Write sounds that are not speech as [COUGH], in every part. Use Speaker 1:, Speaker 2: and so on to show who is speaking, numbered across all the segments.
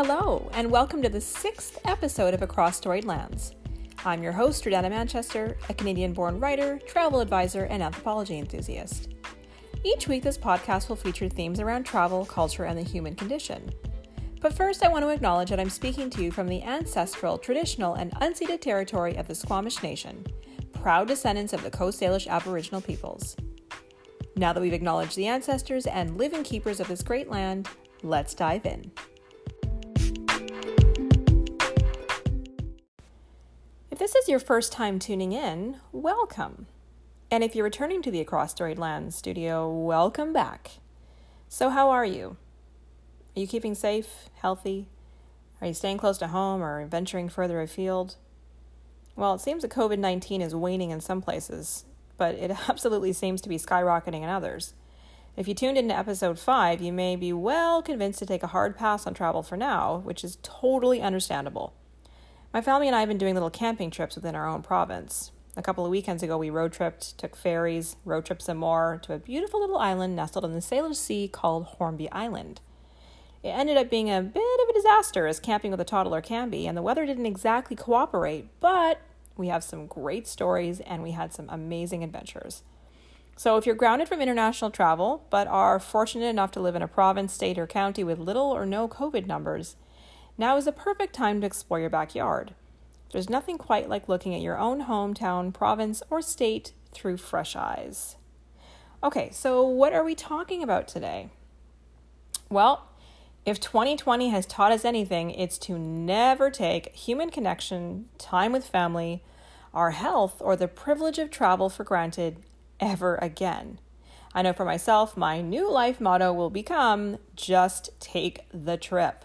Speaker 1: Hello, and welcome to the sixth episode of Across Storied Lands. I'm your host, Jordana Manchester, a Canadian born writer, travel advisor, and anthropology enthusiast. Each week, this podcast will feature themes around travel, culture, and the human condition. But first, I want to acknowledge that I'm speaking to you from the ancestral, traditional, and unceded territory of the Squamish Nation, proud descendants of the Coast Salish Aboriginal peoples. Now that we've acknowledged the ancestors and living keepers of this great land, let's dive in. If this is your first time tuning in, welcome. And if you're returning to the Across Storied Lands studio, welcome back. So, how are you? Are you keeping safe, healthy? Are you staying close to home or venturing further afield? Well, it seems that COVID 19 is waning in some places, but it [LAUGHS] absolutely seems to be skyrocketing in others. If you tuned into episode 5, you may be well convinced to take a hard pass on travel for now, which is totally understandable. My family and I have been doing little camping trips within our own province. A couple of weekends ago, we road tripped, took ferries, road tripped some more to a beautiful little island nestled in the Salish Sea called Hornby Island. It ended up being a bit of a disaster, as camping with a toddler can be, and the weather didn't exactly cooperate, but we have some great stories and we had some amazing adventures. So, if you're grounded from international travel but are fortunate enough to live in a province, state, or county with little or no COVID numbers, now is the perfect time to explore your backyard. There's nothing quite like looking at your own hometown, province, or state through fresh eyes. Okay, so what are we talking about today? Well, if 2020 has taught us anything, it's to never take human connection, time with family, our health, or the privilege of travel for granted ever again. I know for myself, my new life motto will become just take the trip.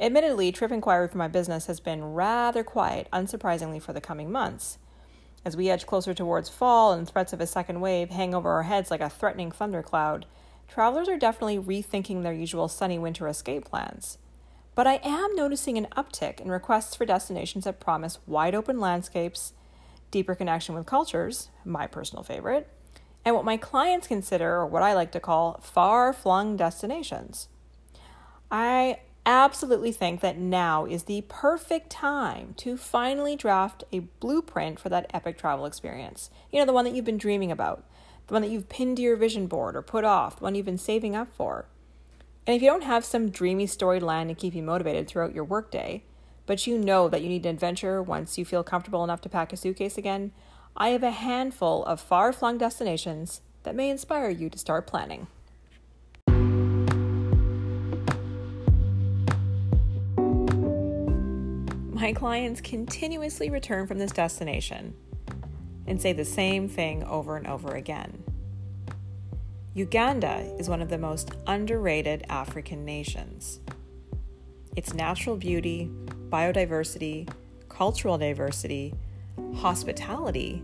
Speaker 1: Admittedly, trip inquiry for my business has been rather quiet, unsurprisingly, for the coming months. As we edge closer towards fall and threats of a second wave hang over our heads like a threatening thundercloud, travelers are definitely rethinking their usual sunny winter escape plans. But I am noticing an uptick in requests for destinations that promise wide open landscapes, deeper connection with cultures, my personal favorite, and what my clients consider, or what I like to call, far flung destinations. I absolutely think that now is the perfect time to finally draft a blueprint for that epic travel experience. You know, the one that you've been dreaming about, the one that you've pinned to your vision board or put off, the one you've been saving up for. And if you don't have some dreamy storyline to keep you motivated throughout your workday, but you know that you need an adventure once you feel comfortable enough to pack a suitcase again, I have a handful of far flung destinations that may inspire you to start planning. My clients continuously return from this destination and say the same thing over and over again. Uganda is one of the most underrated African nations. Its natural beauty, biodiversity, cultural diversity, hospitality,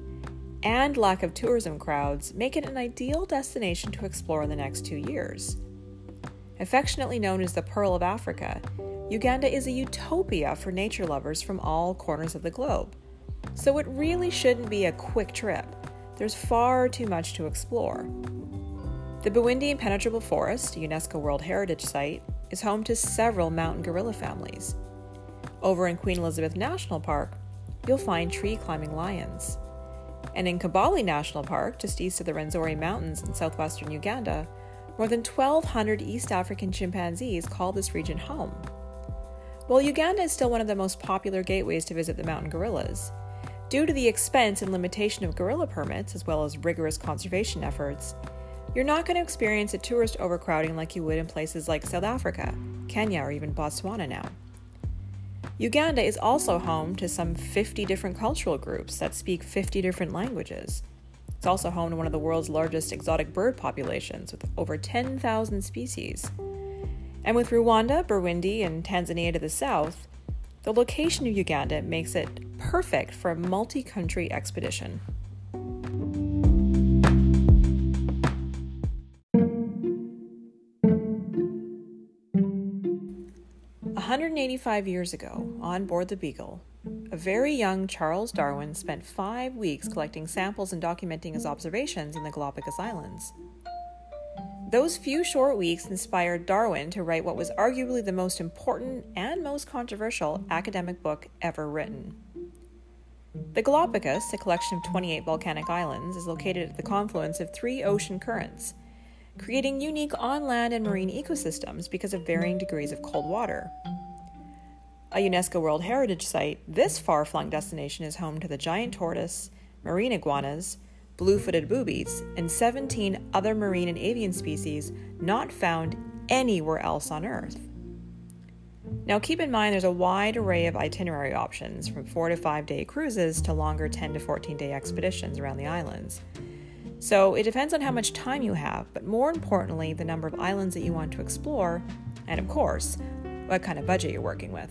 Speaker 1: and lack of tourism crowds make it an ideal destination to explore in the next two years. Affectionately known as the Pearl of Africa, Uganda is a utopia for nature lovers from all corners of the globe. So it really shouldn't be a quick trip. There's far too much to explore. The Bwindi Impenetrable Forest, a UNESCO World Heritage Site, is home to several mountain gorilla families. Over in Queen Elizabeth National Park, you'll find tree climbing lions. And in Kibale National Park, just east of the Rwenzori Mountains in southwestern Uganda, more than 1,200 East African chimpanzees call this region home. While Uganda is still one of the most popular gateways to visit the mountain gorillas, due to the expense and limitation of gorilla permits, as well as rigorous conservation efforts, you're not going to experience a tourist overcrowding like you would in places like South Africa, Kenya, or even Botswana now. Uganda is also home to some 50 different cultural groups that speak 50 different languages. It's also home to one of the world's largest exotic bird populations with over 10,000 species. And with Rwanda, Burundi, and Tanzania to the south, the location of Uganda makes it perfect for a multi country expedition. 185 years ago, on board the Beagle, a very young Charles Darwin spent five weeks collecting samples and documenting his observations in the Galapagos Islands. Those few short weeks inspired Darwin to write what was arguably the most important and most controversial academic book ever written. The Galapagos, a collection of 28 volcanic islands, is located at the confluence of three ocean currents, creating unique on land and marine ecosystems because of varying degrees of cold water. A UNESCO World Heritage Site, this far flung destination is home to the giant tortoise, marine iguanas, blue footed boobies, and 17 other marine and avian species not found anywhere else on Earth. Now, keep in mind there's a wide array of itinerary options from four to five day cruises to longer 10 to 14 day expeditions around the islands. So it depends on how much time you have, but more importantly, the number of islands that you want to explore, and of course, what kind of budget you're working with.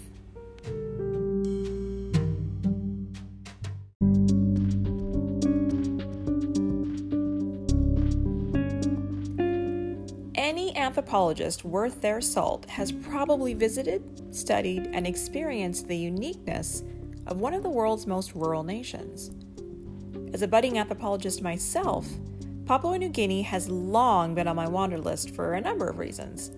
Speaker 1: Anthropologist worth their salt has probably visited, studied, and experienced the uniqueness of one of the world's most rural nations. As a budding anthropologist myself, Papua New Guinea has long been on my wander list for a number of reasons,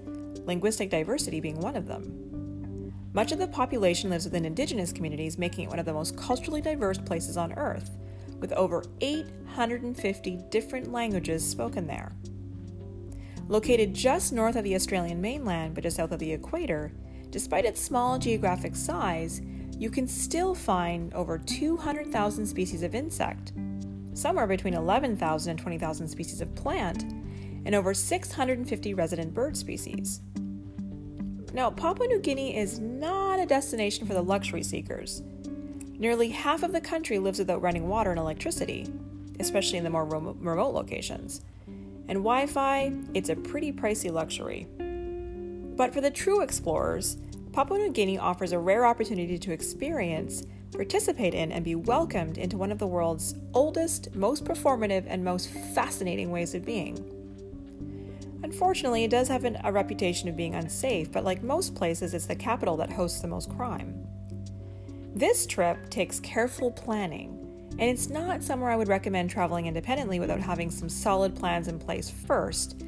Speaker 1: linguistic diversity being one of them. Much of the population lives within indigenous communities, making it one of the most culturally diverse places on Earth, with over 850 different languages spoken there. Located just north of the Australian mainland but just south of the equator, despite its small geographic size, you can still find over 200,000 species of insect, somewhere between 11,000 and 20,000 species of plant, and over 650 resident bird species. Now, Papua New Guinea is not a destination for the luxury seekers. Nearly half of the country lives without running water and electricity, especially in the more remote locations and Wi Fi, it's a pretty pricey luxury. But for the true explorers, Papua New Guinea offers a rare opportunity to experience, participate in, and be welcomed into one of the world's oldest, most performative, and most fascinating ways of being. Unfortunately, it does have an, a reputation of being unsafe, but like most places, it's the capital that hosts the most crime. This trip takes careful planning and it's not somewhere I would recommend traveling independently without having some solid plans in place first,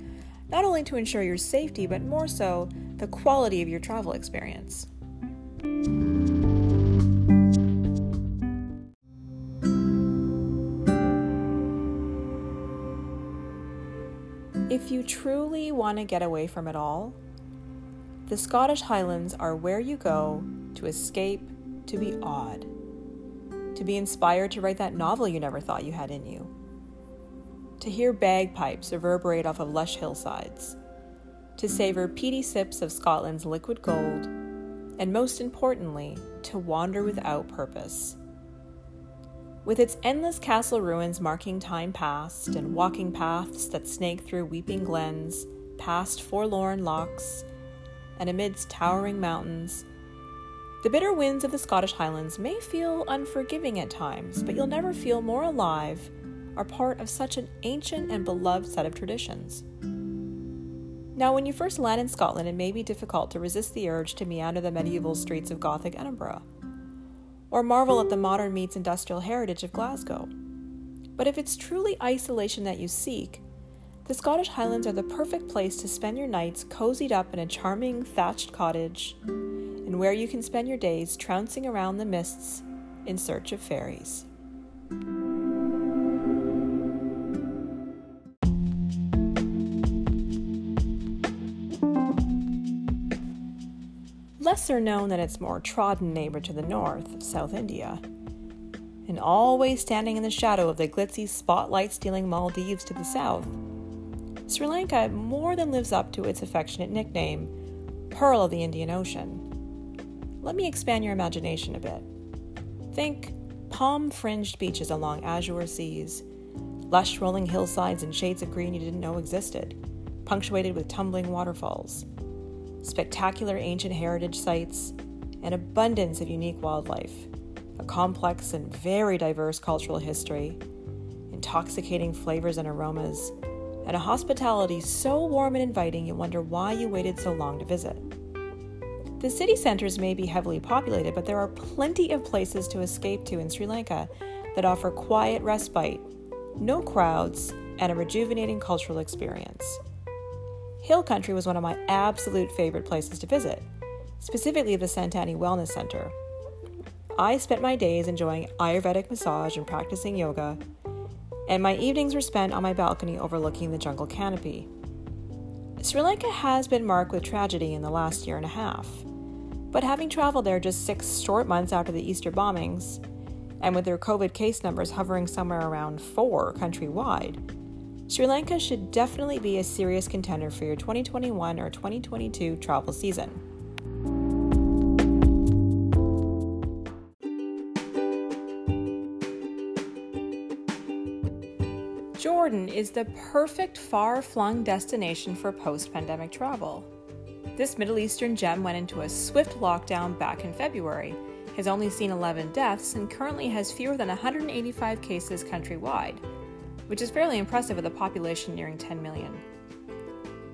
Speaker 1: not only to ensure your safety, but more so the quality of your travel experience. If you truly want to get away from it all, the Scottish Highlands are where you go to escape to be odd to be inspired to write that novel you never thought you had in you, to hear bagpipes reverberate off of lush hillsides, to savor peaty sips of Scotland's liquid gold, and most importantly, to wander without purpose. With its endless castle ruins marking time past and walking paths that snake through weeping glens, past forlorn lochs, and amidst towering mountains, the bitter winds of the Scottish Highlands may feel unforgiving at times, but you'll never feel more alive or part of such an ancient and beloved set of traditions. Now, when you first land in Scotland, it may be difficult to resist the urge to meander the medieval streets of Gothic Edinburgh, or marvel at the modern meets industrial heritage of Glasgow. But if it's truly isolation that you seek, the Scottish Highlands are the perfect place to spend your nights cozied up in a charming thatched cottage and where you can spend your days trouncing around the mists in search of fairies. Lesser known than its more trodden neighbor to the north, South India, and always standing in the shadow of the glitzy spotlight stealing Maldives to the south, Sri Lanka more than lives up to its affectionate nickname, Pearl of the Indian Ocean let me expand your imagination a bit. Think palm fringed beaches along azure seas, lush rolling hillsides and shades of green you didn't know existed, punctuated with tumbling waterfalls, spectacular ancient heritage sites, an abundance of unique wildlife, a complex and very diverse cultural history, intoxicating flavors and aromas, and a hospitality so warm and inviting you wonder why you waited so long to visit. The city centers may be heavily populated, but there are plenty of places to escape to in Sri Lanka that offer quiet respite, no crowds, and a rejuvenating cultural experience. Hill Country was one of my absolute favorite places to visit, specifically the Santani Wellness Center. I spent my days enjoying Ayurvedic massage and practicing yoga, and my evenings were spent on my balcony overlooking the jungle canopy. Sri Lanka has been marked with tragedy in the last year and a half, but having traveled there just six short months after the Easter bombings, and with their COVID case numbers hovering somewhere around four countrywide, Sri Lanka should definitely be a serious contender for your 2021 or 2022 travel season. Jordan is the perfect far flung destination for post pandemic travel. This Middle Eastern gem went into a swift lockdown back in February, has only seen 11 deaths, and currently has fewer than 185 cases countrywide, which is fairly impressive with a population nearing 10 million.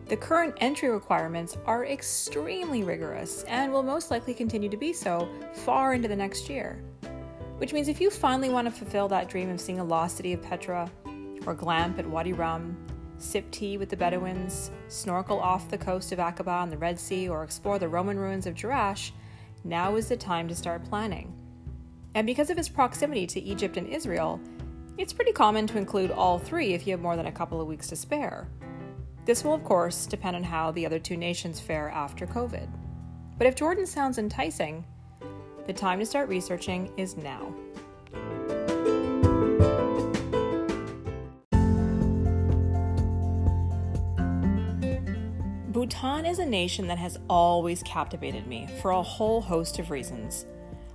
Speaker 1: The current entry requirements are extremely rigorous and will most likely continue to be so far into the next year. Which means if you finally want to fulfill that dream of seeing a lost city of Petra, or glamp at Wadi Rum, sip tea with the Bedouins, snorkel off the coast of Aqaba on the Red Sea, or explore the Roman ruins of Jerash, now is the time to start planning. And because of its proximity to Egypt and Israel, it's pretty common to include all three if you have more than a couple of weeks to spare. This will, of course, depend on how the other two nations fare after COVID. But if Jordan sounds enticing, the time to start researching is now. Bhutan is a nation that has always captivated me for a whole host of reasons.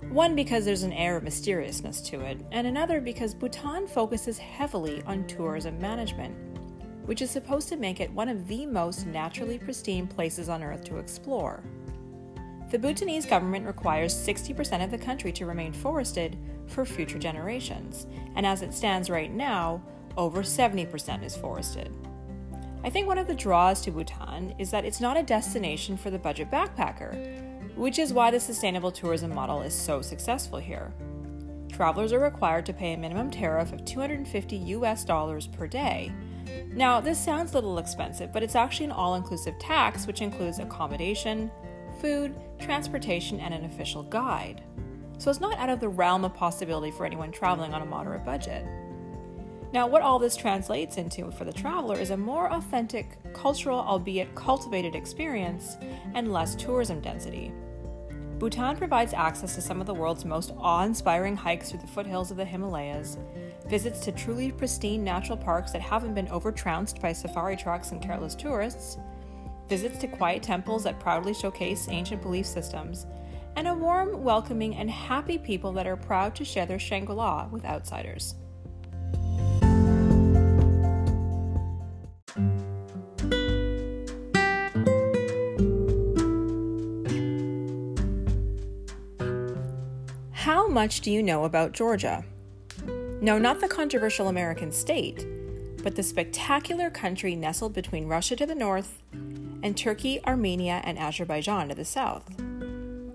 Speaker 1: One, because there's an air of mysteriousness to it, and another, because Bhutan focuses heavily on tourism management, which is supposed to make it one of the most naturally pristine places on earth to explore. The Bhutanese government requires 60% of the country to remain forested for future generations, and as it stands right now, over 70% is forested. I think one of the draws to Bhutan is that it's not a destination for the budget backpacker, which is why the sustainable tourism model is so successful here. Travelers are required to pay a minimum tariff of 250 US dollars per day. Now, this sounds a little expensive, but it's actually an all inclusive tax which includes accommodation, food, transportation, and an official guide. So it's not out of the realm of possibility for anyone traveling on a moderate budget. Now, what all this translates into for the traveler is a more authentic, cultural, albeit cultivated experience and less tourism density. Bhutan provides access to some of the world's most awe inspiring hikes through the foothills of the Himalayas, visits to truly pristine natural parks that haven't been overtrounced by safari trucks and careless tourists, visits to quiet temples that proudly showcase ancient belief systems, and a warm, welcoming, and happy people that are proud to share their Shangri La with outsiders. Much do you know about Georgia? No, not the controversial American state, but the spectacular country nestled between Russia to the north and Turkey, Armenia, and Azerbaijan to the south.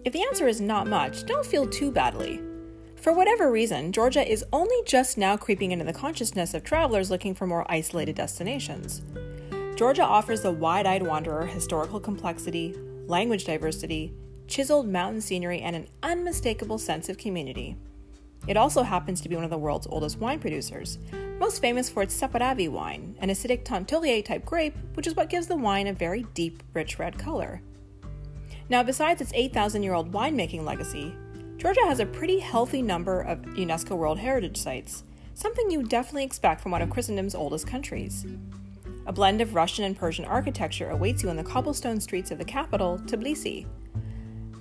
Speaker 1: If the answer is not much, don't feel too badly. For whatever reason, Georgia is only just now creeping into the consciousness of travelers looking for more isolated destinations. Georgia offers the wide eyed wanderer historical complexity, language diversity, chiseled mountain scenery, and an unmistakable sense of community. It also happens to be one of the world's oldest wine producers, most famous for its Saperavi wine, an acidic teinturier type grape, which is what gives the wine a very deep, rich red color. Now, besides its 8,000 year old winemaking legacy, Georgia has a pretty healthy number of UNESCO World Heritage Sites, something you definitely expect from one of Christendom's oldest countries. A blend of Russian and Persian architecture awaits you in the cobblestone streets of the capital, Tbilisi,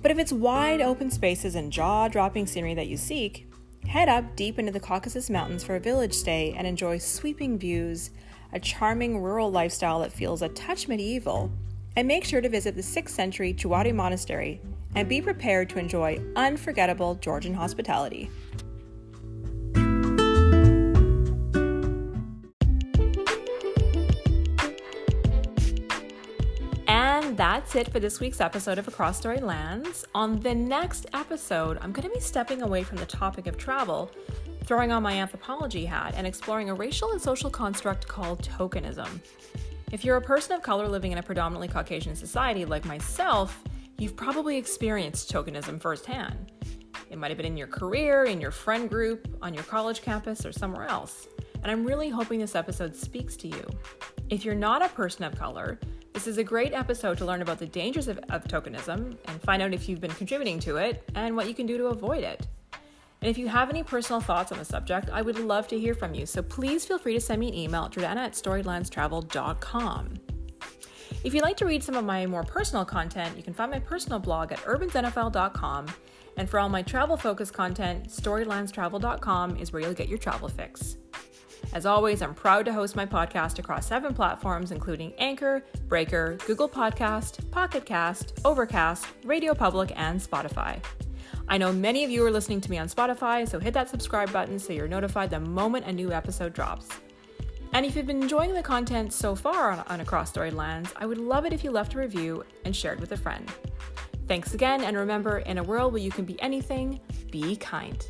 Speaker 1: but if it's wide open spaces and jaw dropping scenery that you seek, head up deep into the Caucasus Mountains for a village stay and enjoy sweeping views, a charming rural lifestyle that feels a touch medieval, and make sure to visit the 6th century Jvari Monastery and be prepared to enjoy unforgettable Georgian hospitality. That's it for this week's episode of Across Storied Lands. On the next episode, I'm going to be stepping away from the topic of travel, throwing on my anthropology hat, and exploring a racial and social construct called tokenism. If you're a person of color living in a predominantly Caucasian society like myself, you've probably experienced tokenism firsthand. It might have been in your career, in your friend group, on your college campus, or somewhere else. And I'm really hoping this episode speaks to you. If you're not a person of color, this is a great episode to learn about the dangers of, of tokenism and find out if you've been contributing to it and what you can do to avoid it. And if you have any personal thoughts on the subject, I would love to hear from you. So please feel free to send me an email at jordana at storylandstravel.com. If you'd like to read some of my more personal content, you can find my personal blog at urbansnfl.com. And for all my travel focused content, storylandstravel.com is where you'll get your travel fix. As always, I'm proud to host my podcast across seven platforms, including Anchor, Breaker, Google Podcast, Pocket Cast, Overcast, Radio Public, and Spotify. I know many of you are listening to me on Spotify, so hit that subscribe button so you're notified the moment a new episode drops. And if you've been enjoying the content so far on, on Across Storied Lands, I would love it if you left a review and shared with a friend. Thanks again, and remember, in a world where you can be anything, be kind.